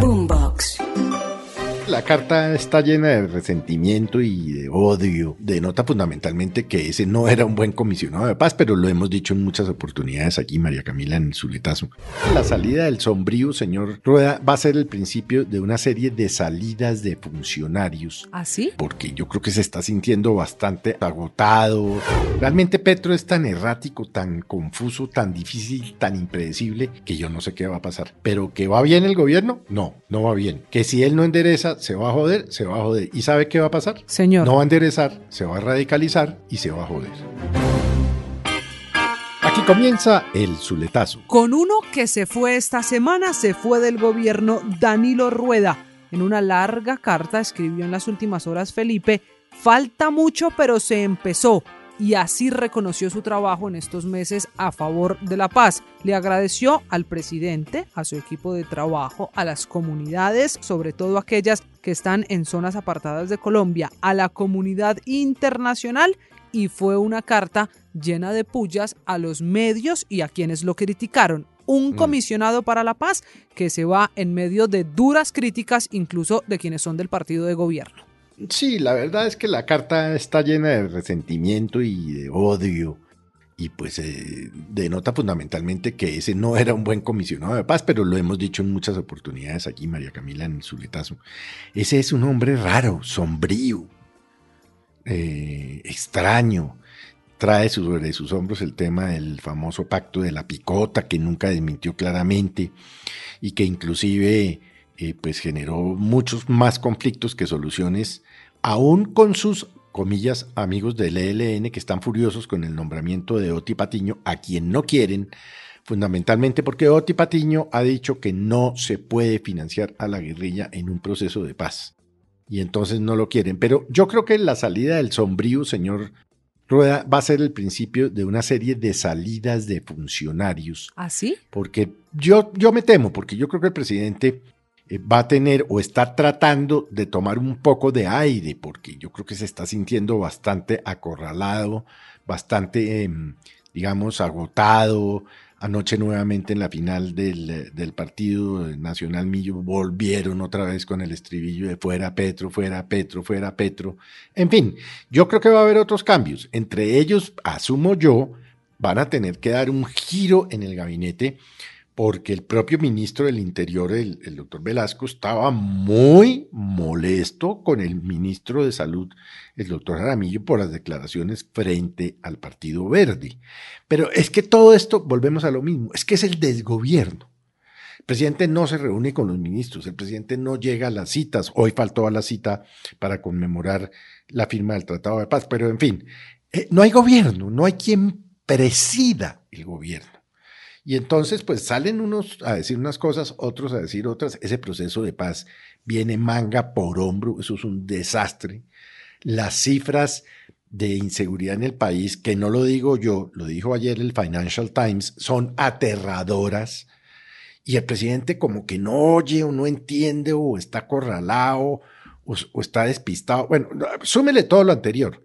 Boombox. La carta está llena de resentimiento y de odio. Denota fundamentalmente que ese no era un buen comisionado de paz, pero lo hemos dicho en muchas oportunidades aquí, María Camila, en el Zuletazo. La salida del sombrío, señor Rueda, va a ser el principio de una serie de salidas de funcionarios. ¿Ah, sí? Porque yo creo que se está sintiendo bastante agotado. Realmente Petro es tan errático, tan confuso, tan difícil, tan impredecible, que yo no sé qué va a pasar. Pero que va bien el gobierno, no, no va bien. Que si él no endereza, se va a joder, se va a joder. ¿Y sabe qué va a pasar? Señor. No va a enderezar, se va a radicalizar y se va a joder. Aquí comienza el Zuletazo. Con uno que se fue esta semana, se fue del gobierno Danilo Rueda. En una larga carta escribió en las últimas horas Felipe, falta mucho pero se empezó y así reconoció su trabajo en estos meses a favor de la paz. Le agradeció al presidente, a su equipo de trabajo, a las comunidades, sobre todo aquellas que están en zonas apartadas de Colombia, a la comunidad internacional y fue una carta llena de pullas a los medios y a quienes lo criticaron. Un comisionado para la paz que se va en medio de duras críticas incluso de quienes son del partido de gobierno. Sí, la verdad es que la carta está llena de resentimiento y de odio. Y pues eh, denota fundamentalmente que ese no era un buen comisionado de paz, pero lo hemos dicho en muchas oportunidades aquí, María Camila, en el Zuletazo. Ese es un hombre raro, sombrío, eh, extraño. Trae sobre sus hombros el tema del famoso pacto de la picota, que nunca desmintió claramente y que inclusive eh, pues generó muchos más conflictos que soluciones, aún con sus comillas amigos del ELN que están furiosos con el nombramiento de Oti Patiño, a quien no quieren, fundamentalmente porque Oti Patiño ha dicho que no se puede financiar a la guerrilla en un proceso de paz. Y entonces no lo quieren. Pero yo creo que la salida del sombrío, señor Rueda, va a ser el principio de una serie de salidas de funcionarios. ¿Ah, sí? Porque yo, yo me temo, porque yo creo que el presidente va a tener o está tratando de tomar un poco de aire, porque yo creo que se está sintiendo bastante acorralado, bastante, eh, digamos, agotado. Anoche nuevamente en la final del, del, partido Nacional Millo volvieron otra vez con el estribillo de fuera Petro, fuera Petro, fuera Petro. En fin, yo creo que va a haber otros cambios. Entre ellos, asumo yo, van a tener que dar un giro en el gabinete porque el propio ministro del Interior, el, doctor Velasco, estaba muy molesto con el ministro de Salud, el doctor Jaramillo, por las declaraciones frente al Partido Verde. Pero es que todo esto, volvemos a lo mismo, es que es el desgobierno. El presidente no se reúne con los ministros, el presidente no llega a las citas. Hoy faltó a la cita para conmemorar la firma del Tratado de Paz, pero en fin, eh, no hay gobierno, no hay quien presida el gobierno. Y entonces, pues salen unos a decir unas cosas, otros a decir otras. Ese proceso de paz viene manga por hombro, eso es un desastre. Las cifras de inseguridad en el país, que no lo digo yo, lo dijo ayer el Financial Times, son aterradoras. Y el presidente como que no oye o no entiende o está acorralado o, está despistado. Bueno, súmele todo lo anterior.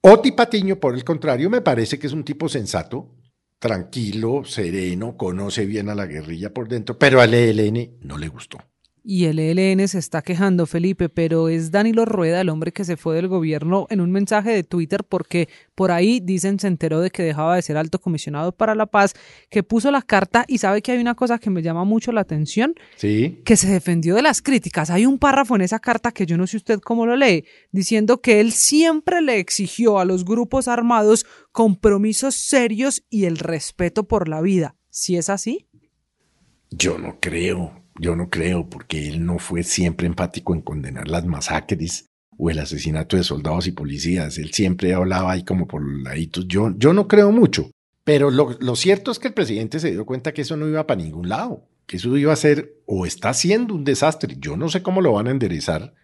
Oti Patiño, por el contrario, me parece que es un tipo sensato, tranquilo, sereno, conoce bien a la guerrilla por dentro, pero al ELN no le gustó. Y el ELN se está quejando, Felipe, pero es Danilo Rueda, el hombre que se fue del gobierno, en un mensaje de Twitter, porque por ahí dicen se enteró de que dejaba de ser alto comisionado para la paz, que puso la carta y sabe que hay una cosa que me llama mucho la atención, sí. que se defendió de las críticas. Hay un párrafo en esa carta que yo no sé usted cómo lo lee, diciendo que él siempre le exigió a los grupos armados compromisos serios y el respeto por la vida. ¿Sí es así? Yo no creo. Yo no creo, porque él no fue siempre empático en condenar las masacres o el asesinato de soldados y policías. Él siempre hablaba ahí como por laditos. Yo, yo no creo mucho, pero lo, lo, cierto es que el presidente se dio cuenta que eso no iba para ningún lado. que eso iba a ser o está siendo un desastre. Yo no sé cómo lo van a enderezar,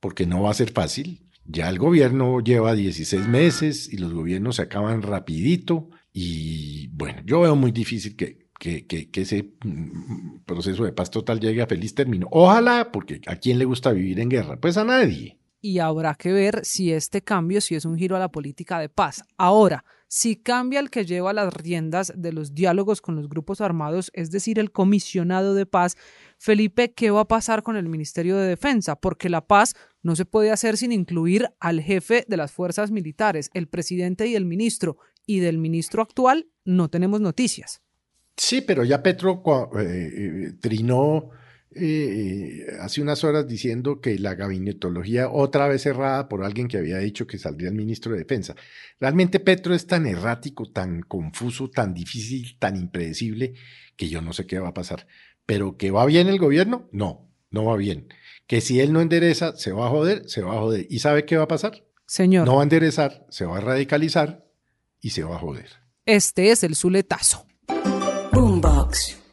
porque no va a ser fácil. Ya el gobierno lleva 16 meses y los gobiernos se acaban rapidito. Y bueno, yo veo muy difícil que, que, que, que, ese mm, proceso de paz total llegue a feliz término. Ojalá, porque ¿a quién le gusta vivir en guerra? Pues a nadie. Y habrá que ver si este cambio, si es un giro a la política de paz. Ahora, si cambia el que lleva las riendas de los diálogos con los grupos armados, es decir, el comisionado de paz, Felipe, ¿qué va a pasar con el Ministerio de Defensa? Porque la paz no se puede hacer sin incluir al jefe de las fuerzas militares, el presidente y el ministro, y del ministro actual no tenemos noticias. Sí, pero ya Petro eh, eh, trinó eh, hace unas horas diciendo que la gabinetología otra vez cerrada por alguien que había dicho que saldría el ministro de Defensa. Realmente Petro es tan errático, tan confuso, tan difícil, tan impredecible, que yo no sé qué va a pasar. Pero que va bien el gobierno, no, no va bien. Que si él no endereza, se va a joder, se va a joder. ¿Y sabe qué va a pasar? Señor. No va a enderezar, se va a radicalizar y se va a joder. Este es el Zuletazo. Boombox.